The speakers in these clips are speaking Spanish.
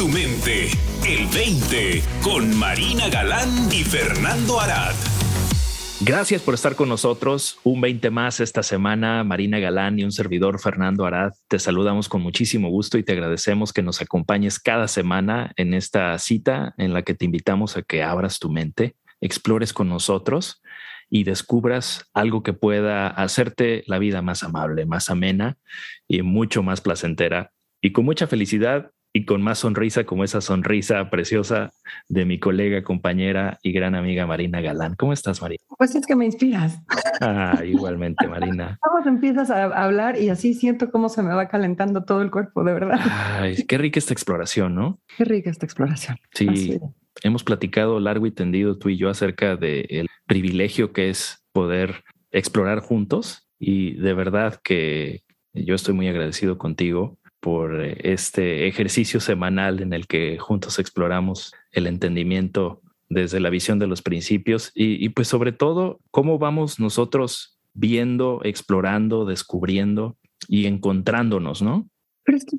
tu mente. El 20 con Marina Galán y Fernando Arad. Gracias por estar con nosotros. Un 20 más esta semana. Marina Galán y un servidor Fernando Arad. Te saludamos con muchísimo gusto y te agradecemos que nos acompañes cada semana en esta cita en la que te invitamos a que abras tu mente, explores con nosotros y descubras algo que pueda hacerte la vida más amable, más amena y mucho más placentera y con mucha felicidad y con más sonrisa como esa sonrisa preciosa de mi colega, compañera y gran amiga Marina Galán. ¿Cómo estás, Marina? Pues es que me inspiras. Ah, igualmente, Marina. Vamos, empiezas a hablar y así siento cómo se me va calentando todo el cuerpo, de verdad. Ay, qué rica esta exploración, ¿no? Qué rica esta exploración. Sí, hemos platicado largo y tendido tú y yo acerca del privilegio que es poder explorar juntos y de verdad que yo estoy muy agradecido contigo por eh, este ejercicio semanal en el que juntos exploramos el entendimiento desde la visión de los principios y, pues sobre todo cómo vamos nosotros viendo, explorando, descubriendo y encontrándonos, ¿no? Pero es que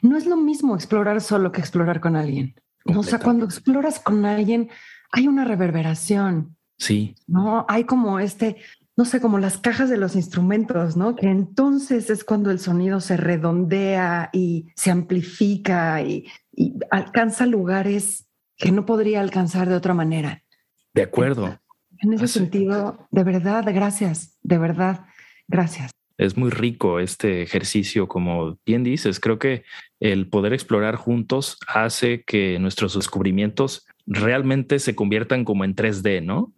no es lo mismo explorar solo que explorar con alguien. O sea, cuando exploras con alguien hay una reverberación. Sí. No, hay como este, no sé, como las cajas de los instrumentos, ¿no? Que entonces es cuando el sonido se redondea y se amplifica y, alcanza lugares que no podría alcanzar de otra manera. De acuerdo. En ese sentido, de verdad, gracias, de verdad, gracias. Es muy rico este ejercicio, como bien dices, creo que el poder explorar juntos hace que nuestros descubrimientos realmente se conviertan como en 3D, ¿no?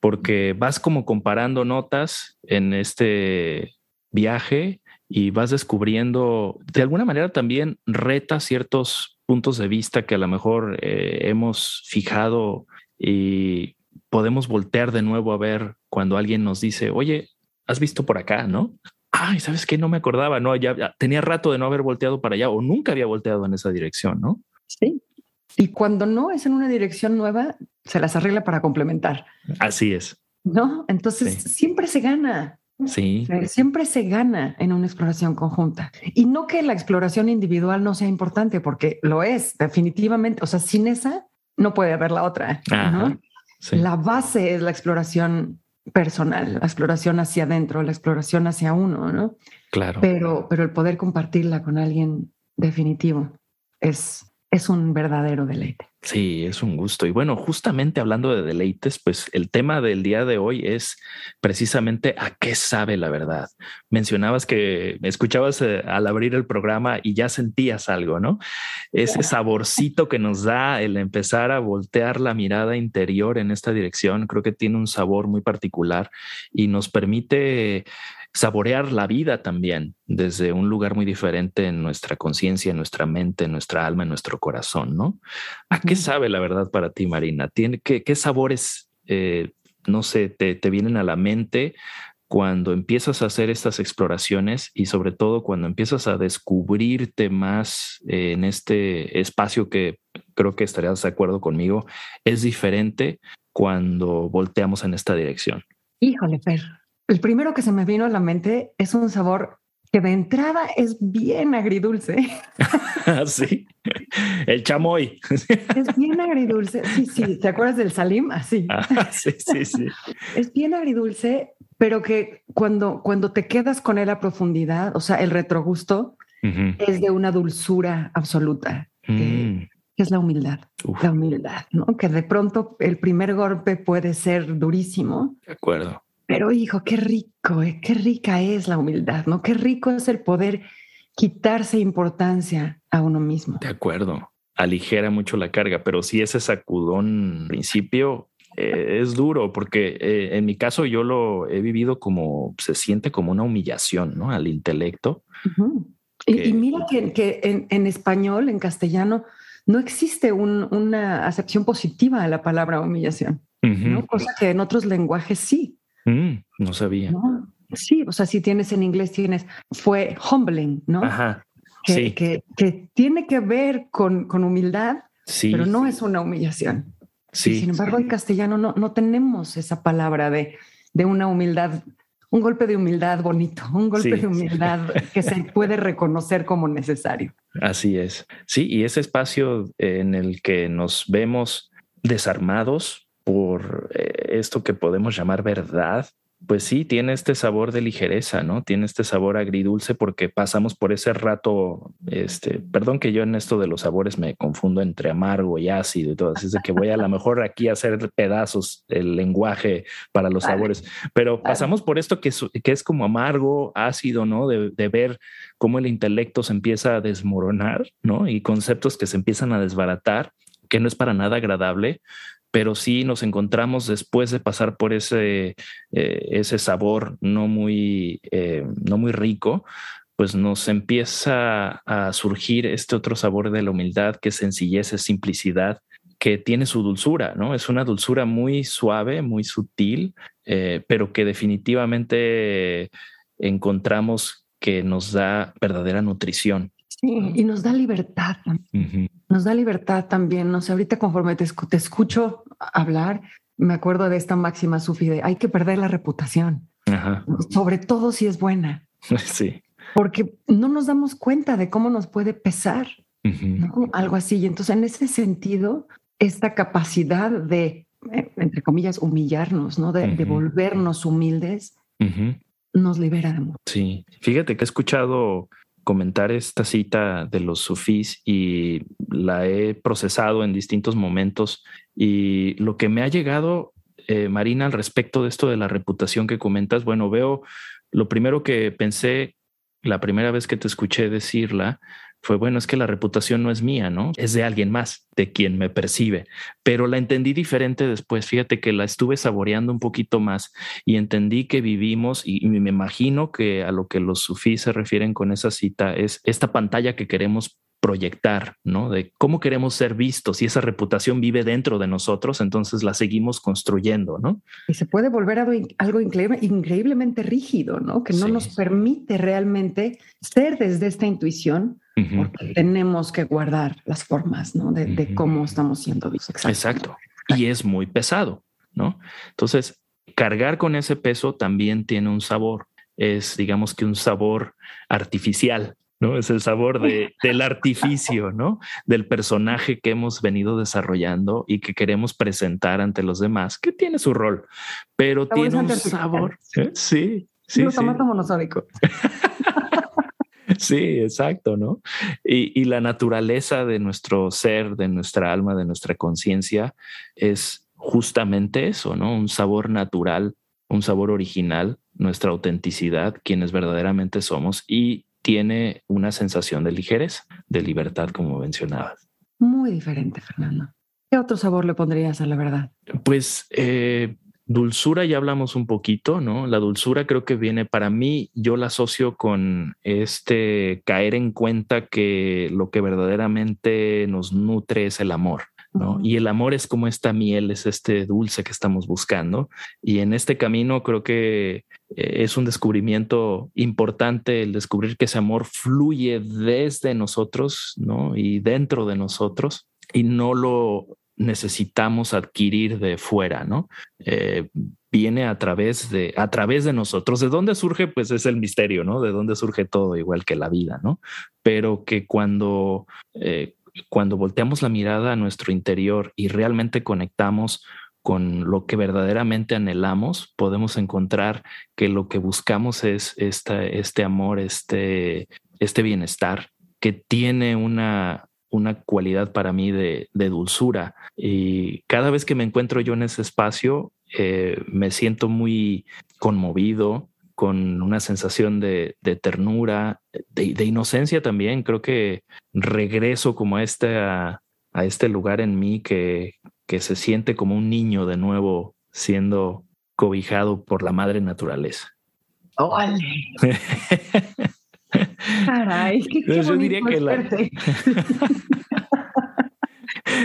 Porque vas como comparando notas en este viaje y vas descubriendo, de alguna manera también reta ciertos puntos de vista que a lo mejor eh, hemos fijado y podemos voltear de nuevo a ver cuando alguien nos dice, oye, has visto por acá, ¿no? Ay, ¿sabes qué? No me acordaba, no, ya tenía rato de no haber volteado para allá o nunca había volteado en esa dirección, ¿no? Sí, y cuando no es en una dirección nueva, se las arregla para complementar. Así es. ¿No? Entonces siempre se gana. Sí. Siempre se gana en una exploración conjunta. Y no que la exploración individual no sea importante, porque lo es, definitivamente. O sea, sin esa no puede haber la otra. ¿no? La base es la exploración personal, la exploración hacia adentro, la exploración hacia uno, ¿no? Claro. Pero, pero el poder compartirla con alguien definitivo es, es un verdadero deleite. Sí, es un gusto. Y bueno, justamente hablando de deleites, pues el tema del día de hoy es precisamente a qué sabe la verdad. Mencionabas que escuchabas eh, al abrir el programa y ya sentías algo, ¿no? Ese saborcito que nos da el empezar a voltear la mirada interior en esta dirección, creo que tiene un sabor muy particular y nos permite saborear la vida también desde un lugar muy diferente en nuestra conciencia, en nuestra mente, en nuestra alma, en nuestro corazón, ¿no? ¿A qué sabe la verdad para ti, Marina? ¿Tiene, qué, sabores, eh, no sé, te, vienen a la mente cuando empiezas a hacer estas exploraciones y sobre todo cuando empiezas a descubrirte más en este espacio que creo que estarías de acuerdo conmigo, es diferente cuando volteamos en esta dirección? Híjole, Fer, el primero que se me vino a la mente es un sabor que de entrada es bien agridulce. sí, el chamoy. Es bien agridulce. Sí, sí, ¿te acuerdas del salim? Así. Ah, sí, sí, sí. Es bien agridulce, pero que cuando, cuando te quedas con él a profundidad, o sea, el retrogusto es de una dulzura absoluta. Mm. Que es la humildad, la humildad, ¿no? Que de pronto el primer golpe puede ser durísimo. De acuerdo pero hijo, qué rico, eh, qué rica es la humildad, ¿no? Qué rico es el poder quitarse importancia a uno mismo. De acuerdo, aligera mucho la carga, pero si ese sacudón principio eh, es duro, porque eh, en mi caso yo lo he vivido como se siente como una humillación, ¿no? Al intelecto. y, mira que, en, español, en castellano, no existe una acepción positiva a la palabra humillación, ¿no? Cosa que en otros lenguajes sí. Mm, no sabía. Sí, o sea, si tienes en inglés, tienes, fue humbling, ¿no? Ajá. Que, sí. que, que, tiene que ver con, con humildad, sí. pero no es una humillación. Sí. sin embargo, en castellano no, no tenemos esa palabra de, de una humildad un golpe de humildad bonito, un golpe de humildad que se puede reconocer como necesario. Así es. Sí, y ese espacio en el que nos vemos desarmados por eh, esto que podemos llamar verdad, pues sí, tiene este sabor de ligereza, ¿no? Tiene este sabor agridulce porque pasamos por ese rato, este, perdón que yo en esto de los sabores me confundo entre amargo y ácido y todo, así es de que voy a lo mejor aquí a hacer pedazos el lenguaje para los sabores, pero pasamos por esto que es, que es como amargo, ácido, ¿no? De, de ver cómo el intelecto se empieza a desmoronar, ¿no? Y conceptos que se empiezan a desbaratar, que no es para nada agradable, pero sí nos encontramos después de pasar por ese, eh, ese sabor no muy, eh, no muy rico, pues nos empieza a surgir este otro sabor de la humildad, que es sencillez, es simplicidad, que tiene su dulzura, ¿no? Es una dulzura muy suave, muy sutil, eh, pero que definitivamente encontramos que nos da verdadera nutrición. Sí, y nos da libertad. Nos da libertad también. No sé, ahorita conforme te, escucho hablar, me acuerdo de esta máxima sufi de hay que perder la reputación, sobre todo si es buena. Sí. Porque no nos damos cuenta de cómo nos puede pesar, algo así. Y entonces, en ese sentido, esta capacidad de, eh, entre comillas, humillarnos, ¿no? De, volvernos humildes, nos libera de mucho. Sí, fíjate que he escuchado comentar esta cita de los sufís y la he procesado en distintos momentos. Y lo que me ha llegado, eh, Marina, al respecto de esto de la reputación que comentas, bueno, veo lo primero que pensé la primera vez que te escuché decirla fue, bueno, es que la reputación no es mía, ¿no? Es de alguien más, de quien me percibe. Pero la entendí diferente después. Fíjate que la estuve saboreando un poquito más y entendí que vivimos, y, me imagino que a lo que los sufís se refieren con esa cita es esta pantalla que queremos proyectar, ¿no? De cómo queremos ser vistos y esa reputación vive dentro de nosotros, entonces la seguimos construyendo, ¿no? Y se puede volver algo, increíblemente rígido, ¿no? Que no nos permite realmente ser desde esta intuición porque tenemos que guardar las formas ¿no? de, cómo estamos siendo vistos. Exacto. Y es muy pesado, ¿no? Entonces, cargar con ese peso también tiene un sabor. Es, digamos que un sabor artificial, ¿no? Es el sabor de, del artificio, ¿no? Del personaje que hemos venido desarrollando y que queremos presentar ante los demás, que tiene su rol, pero tiene un sabor. ¿eh? Sí, sí. sí. monosódico. Sí, exacto, ¿no? Y, la naturaleza de nuestro ser, de nuestra alma, de nuestra conciencia es justamente eso, ¿no? Un sabor natural, un sabor original, nuestra autenticidad, quienes verdaderamente somos y tiene una sensación de ligereza, de libertad, como mencionabas. Muy diferente, Fernando. ¿Qué otro sabor le pondrías a la verdad? Pues eh, Dulzura ya hablamos un poquito, ¿no? La dulzura creo que viene para mí, yo la asocio con este caer en cuenta que lo que verdaderamente nos nutre es el amor. ¿No? Y el amor es como esta miel, es este dulce que estamos buscando. Y en este camino creo que eh, es un descubrimiento importante el descubrir que ese amor fluye desde nosotros, ¿no? Y dentro de nosotros y no lo necesitamos adquirir de fuera, ¿no? Eh, viene a través de a través de nosotros. ¿De dónde surge? Pues es el misterio, ¿no? De dónde surge todo, igual que la vida, ¿no? Pero que cuando eh, cuando volteamos la mirada a nuestro interior y realmente conectamos con lo que verdaderamente anhelamos, podemos encontrar que lo que buscamos es este amor, este, este bienestar que tiene una, una cualidad para mí de, dulzura. Y cada vez que me encuentro yo en ese espacio, eh, me siento muy conmovido, con una sensación de, ternura, de, inocencia también. Creo que regreso como a este, a, este lugar en mí que, que se siente como un niño de nuevo siendo cobijado por la madre naturaleza. Caray, qué, yo diría que la...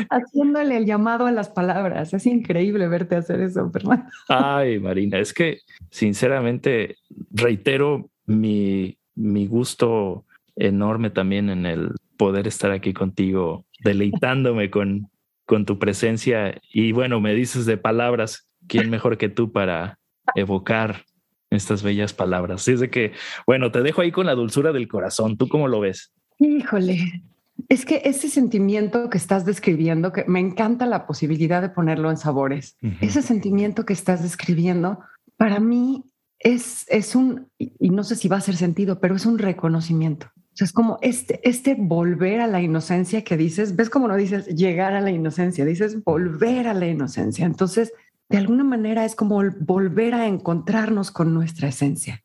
Haciéndole el llamado a las palabras. Es increíble verte hacer eso, Fernando. Ay, Marina, es que sinceramente reitero mi, mi gusto enorme también en el poder estar aquí contigo, deleitándome con, con tu presencia. Y bueno, me dices de palabras, ¿quién mejor que tú para evocar estas bellas palabras. Así es de que, bueno, te dejo ahí con la dulzura del corazón. ¿Tú cómo lo ves? Híjole, es que ese sentimiento que estás describiendo, que me encanta la posibilidad de ponerlo en sabores, ese sentimiento que estás describiendo, para mí es, es un, y no sé si va a hacer sentido, pero es un reconocimiento. O sea, es como este, este volver a la inocencia que dices, ves como no dices llegar a la inocencia, dices volver a la inocencia. Entonces, de alguna manera es como volver a encontrarnos con nuestra esencia,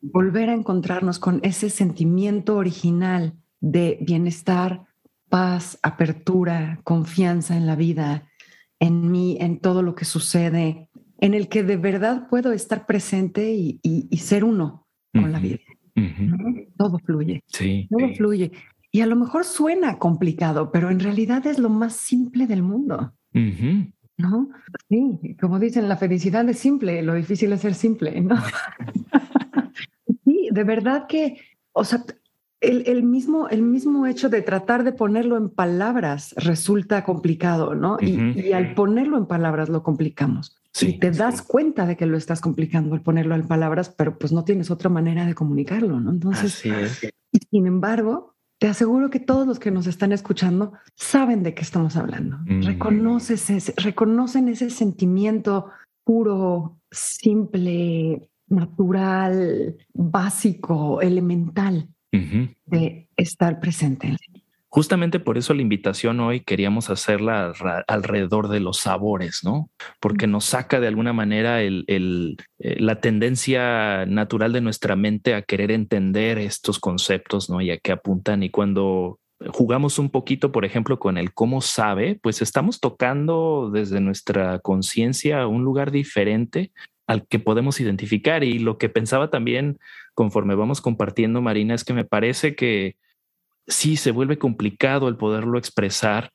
volver a encontrarnos con ese sentimiento original de bienestar, paz, apertura, confianza en la vida, en mí, en todo lo que sucede, en el que de verdad puedo estar presente y, ser uno con la vida. Todo fluye. Sí. Todo fluye. Y a lo mejor suena complicado, pero en realidad es lo más simple del mundo. ¿No? Sí, como dicen, la felicidad es simple, lo difícil es ser simple, ¿no? sí, de verdad que, o sea, el, mismo, el mismo hecho de tratar de ponerlo en palabras resulta complicado, ¿no? y, al ponerlo en palabras lo complicamos. Sí, y te das cuenta de que lo estás complicando al ponerlo en palabras, pero pues no tienes otra manera de comunicarlo, ¿no? Entonces, sin embargo, te aseguro que todos los que nos están escuchando saben de qué estamos hablando. Mm. Reconoces reconocen ese sentimiento puro, simple, natural, básico, elemental de estar presente. Justamente por eso la invitación hoy queríamos hacerla alrededor de los sabores, ¿no? Porque nos saca de alguna manera el, eh, la tendencia natural de nuestra mente a querer entender estos conceptos, ¿no? Y a qué apuntan. Y cuando jugamos un poquito, por ejemplo, con el cómo sabe, pues estamos tocando desde nuestra conciencia un lugar diferente al que podemos identificar. Y lo que pensaba también conforme vamos compartiendo, Marina, es que me parece que sí se vuelve complicado el poderlo expresar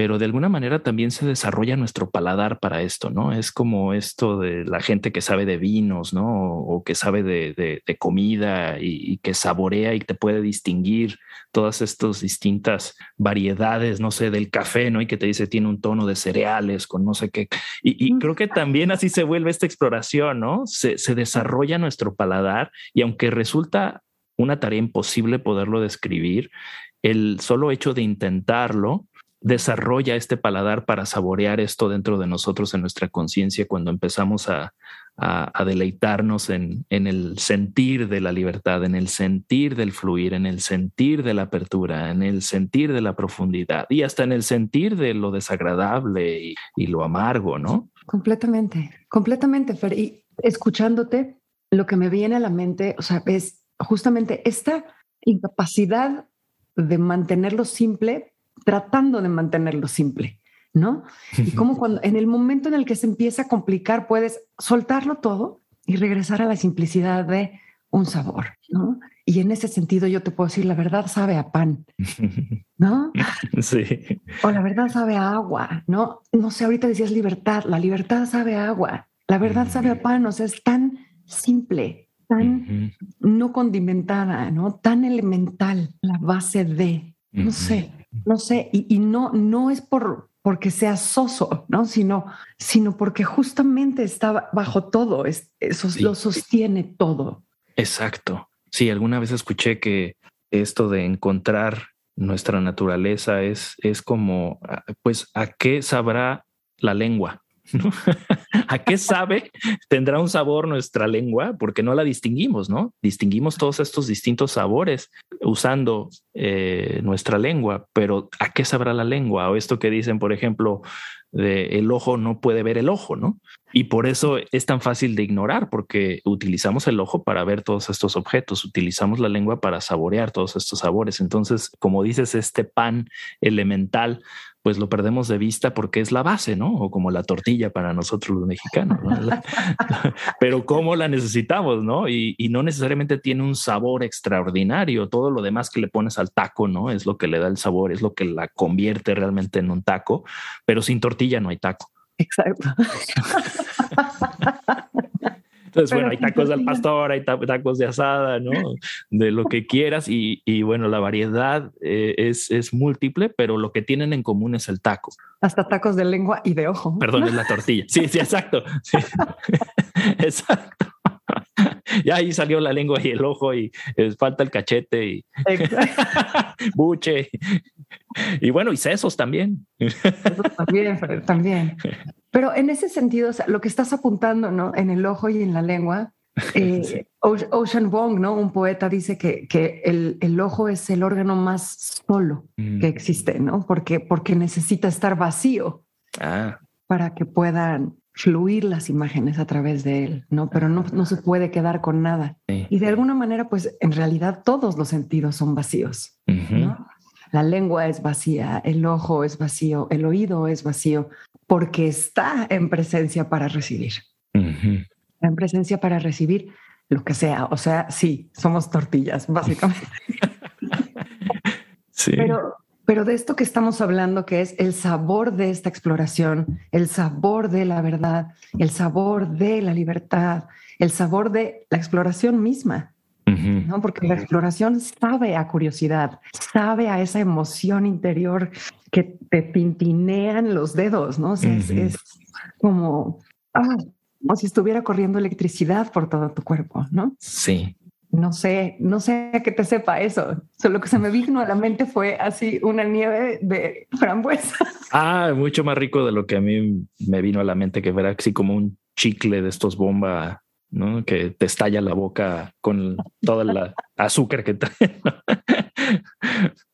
pero de alguna manera también se desarrolla nuestro paladar para esto, ¿no? Es como esto de la gente que sabe de vinos, ¿no? O, que sabe de, comida y, que saborea y te puede distinguir todas estas distintas variedades, no sé, del café, ¿no? Y que te dice tiene un tono de cereales con no sé qué. Y, creo que también así se vuelve esta exploración, ¿no? Se, se desarrolla nuestro paladar y aunque resulta una tarea imposible poderlo describir, el solo hecho de intentarlo desarrolla este paladar para saborear esto dentro de nosotros en nuestra conciencia cuando empezamos a, deleitarnos en, el sentir de la libertad, en el sentir del fluir, en el sentir de la apertura, en el sentir de la profundidad y hasta en el sentir de lo desagradable y, lo amargo, ¿no? Completamente, completamente, Fer. Y escuchándote, lo que me viene a la mente, o sea, es justamente esta incapacidad de mantenerlo simple tratando de mantenerlo simple, ¿no? Y como cuando en el momento en el que se empieza a complicar puedes soltarlo todo y regresar a la simplicidad de un sabor, ¿no? Y en ese sentido yo te puedo decir, la verdad sabe a pan, ¿no? Sí. O la verdad sabe a agua, ¿no? No sé, ahorita decías libertad, la libertad sabe a agua, la verdad sabe a pan, o sea, es tan simple, tan no condimentada, ¿no? Tan elemental, la base de, no sé, no sé, y, no, no es por, porque sea soso, ¿no? Sino, sino porque justamente está bajo todo, es, eso lo sostiene todo. Exacto. Sí, alguna vez escuché que esto de encontrar nuestra naturaleza es, es como, ah, pues, ¿a qué sabrá la lengua? ¿A qué sabe? Tendrá un sabor nuestra lengua porque no la distinguimos, ¿no? Distinguimos todos estos distintos sabores usando eh, nuestra lengua, pero ¿a qué sabrá la lengua? O esto que dicen, por ejemplo, el ojo no puede ver el ojo, ¿no? Y por eso es tan fácil de ignorar, porque utilizamos el ojo para ver todos estos objetos, utilizamos la lengua para saborear todos estos sabores. Entonces, como dices, este pan elemental pues lo perdemos de vista porque es la base, ¿no? O como la tortilla para nosotros los mexicanos, ¿no? Pero cómo la necesitamos, ¿no? Y, no necesariamente tiene un sabor extraordinario. Todo lo demás que le pones al taco, ¿no? Es lo que le da el sabor, es lo que la convierte realmente en un taco, pero sin tortilla no hay taco. Exacto. Entonces, bueno, hay tacos del pastor, hay tacos de asada, ¿no? De lo que quieras. Y, bueno, la variedad eh, es, es múltiple, pero lo que tienen en común es el taco. Hasta tacos de lengua y de ojo. Perdón, es la tortilla. Sí, sí, exacto. Sí. exacto. ya ahí salió la lengua y el ojo y eh, falta el cachete y buche. Y bueno, y sesos también. también, también. Pero en ese sentido, lo que estás apuntando, ¿no? En el ojo y en la lengua, eh, Ocean Wong, ¿no? Un poeta dice que, que el, el, ojo es el órgano más solo mm. que existe, ¿no? Porque, porque necesita estar vacío ah. para que puedan fluir las imágenes a través de él, ¿no? Pero no, no se puede quedar con nada. Y de alguna manera, pues en realidad todos los sentidos son vacíos, ¿no? La lengua es vacía, el ojo es vacío, el oído es vacío, porque está en presencia para recibir en presencia para recibir lo que sea. O sea, sí, somos tortillas, básicamente. sí. Pero, pero de esto que estamos hablando, que es el sabor de esta exploración, el sabor de la verdad, el sabor de la libertad, el sabor de la exploración misma. ¿No? Porque la exploración sabe a curiosidad, sabe a esa emoción interior que te pintinean los dedos, ¿no? es, como, ah, como si estuviera corriendo electricidad por todo tu cuerpo, ¿no? Sí. No sé, no sé a qué te sepa eso. Solo que se me vino a la mente fue así una nieve de frambuesa. Ah, mucho más rico de lo que a mí me vino a la mente, que fuera así como un chicle de estos bomba, ¿no? Que te estalla la boca con toda la azúcar que trae.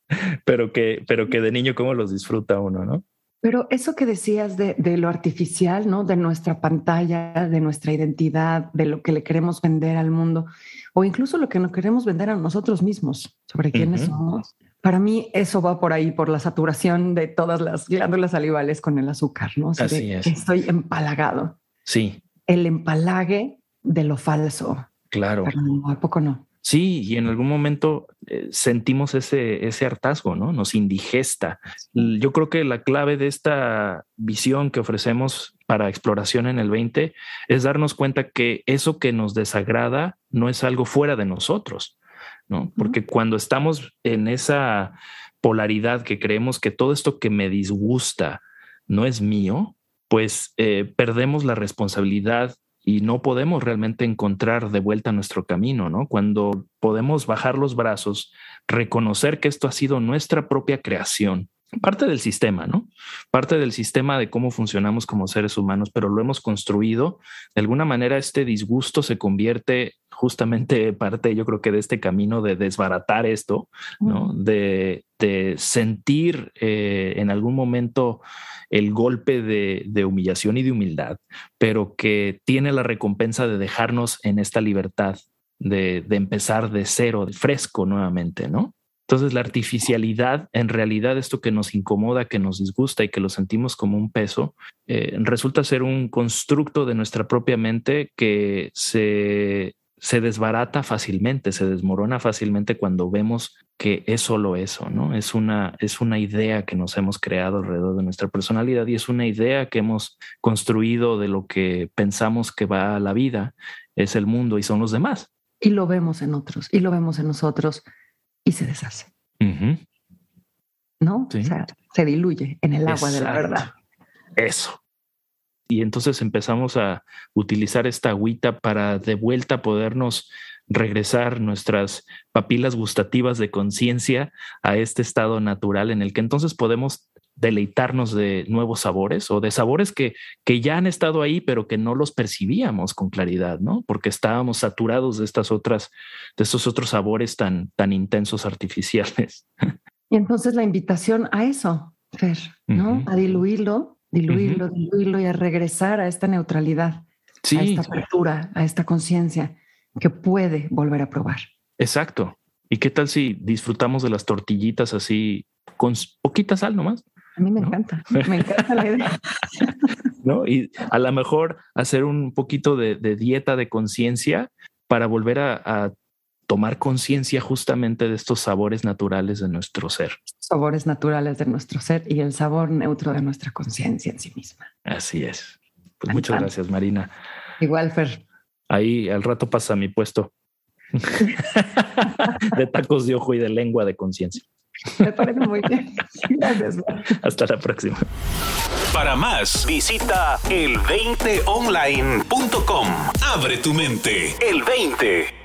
pero que, pero que de niño cómo los disfruta uno, ¿no? Pero eso que decías de, lo artificial, ¿no? De nuestra pantalla, de nuestra identidad, de lo que le queremos vender al mundo, o incluso lo que nos queremos vender a nosotros mismos sobre quiénes somos. Para mí eso va por ahí, por la saturación de todas las glándulas salivales con el azúcar, ¿no? Así es. Estoy empalagado. Sí. El empalague de lo falso. Claro. ¿A poco no? Sí, y en algún momento eh, sentimos ese, ese hartazgo, ¿no? Nos indigesta. Yo creo que la clave de esta visión que ofrecemos para exploración en el 20 es darnos cuenta que eso que nos desagrada no es algo fuera de nosotros, ¿no? Porque cuando estamos en esa polaridad que creemos que todo esto que me disgusta no es mío, pues eh, perdemos la responsabilidad y no podemos realmente encontrar de vuelta nuestro camino, ¿no? Cuando podemos bajar los brazos, reconocer que esto ha sido nuestra propia creación, parte del sistema, ¿no? Parte del sistema de cómo funcionamos como seres humanos, pero lo hemos construido. De alguna manera, este disgusto se convierte justamente parte, yo creo que de este camino de desbaratar esto, ¿no? De, sentir eh, en algún momento el golpe de, humillación y de humildad, pero que tiene la recompensa de dejarnos en esta libertad de, de empezar de cero, de fresco nuevamente, ¿no? Entonces la artificialidad, en realidad esto que nos incomoda, que nos disgusta y que lo sentimos como un peso, eh, resulta ser un constructo de nuestra propia mente que se, se desbarata fácilmente, se desmorona fácilmente cuando vemos que es solo eso, ¿no? Es una, es una idea que nos hemos creado alrededor de nuestra personalidad y es una idea que hemos construido de lo que pensamos que va a la vida, es el mundo y son los demás. Y lo vemos en otros, y lo vemos en nosotros y se deshace. ¿No? O sea, se diluye en el agua de la verdad. Eso. Y entonces empezamos a utilizar esta agüita para de vuelta podernos regresar nuestras papilas gustativas de conciencia a este estado natural en el que entonces podemos deleitarnos de nuevos sabores o de sabores que, que ya han estado ahí, pero que no los percibíamos con claridad, ¿no? Porque estábamos saturados de estas otras, de estos otros sabores tan, tan intensos artificiales. Y entonces la invitación a eso, Fer, ¿no? A diluirlo, diluirlo, diluirlo y a regresar a esta neutralidad, a esta apertura, a esta conciencia que puede volver a probar. Exacto. ¿Y qué tal si disfrutamos de las tortillitas así con poquita sal nomás? A mí me encanta, me encanta la idea. ¿No? Y a lo mejor hacer un poquito de, dieta de conciencia para volver a, tomar conciencia justamente de estos sabores naturales de nuestro ser. Sabores naturales de nuestro ser y el sabor neutro de nuestra conciencia en sí misma. Así es. Pues muchas gracias, Marina. Igual, Fer. Ahí al rato pasa mi puesto de tacos de ojo y de lengua de conciencia. Me parece muy bien. Gracias. Hasta la próxima. Para más, visita el20online.com. Abre tu mente. El 20.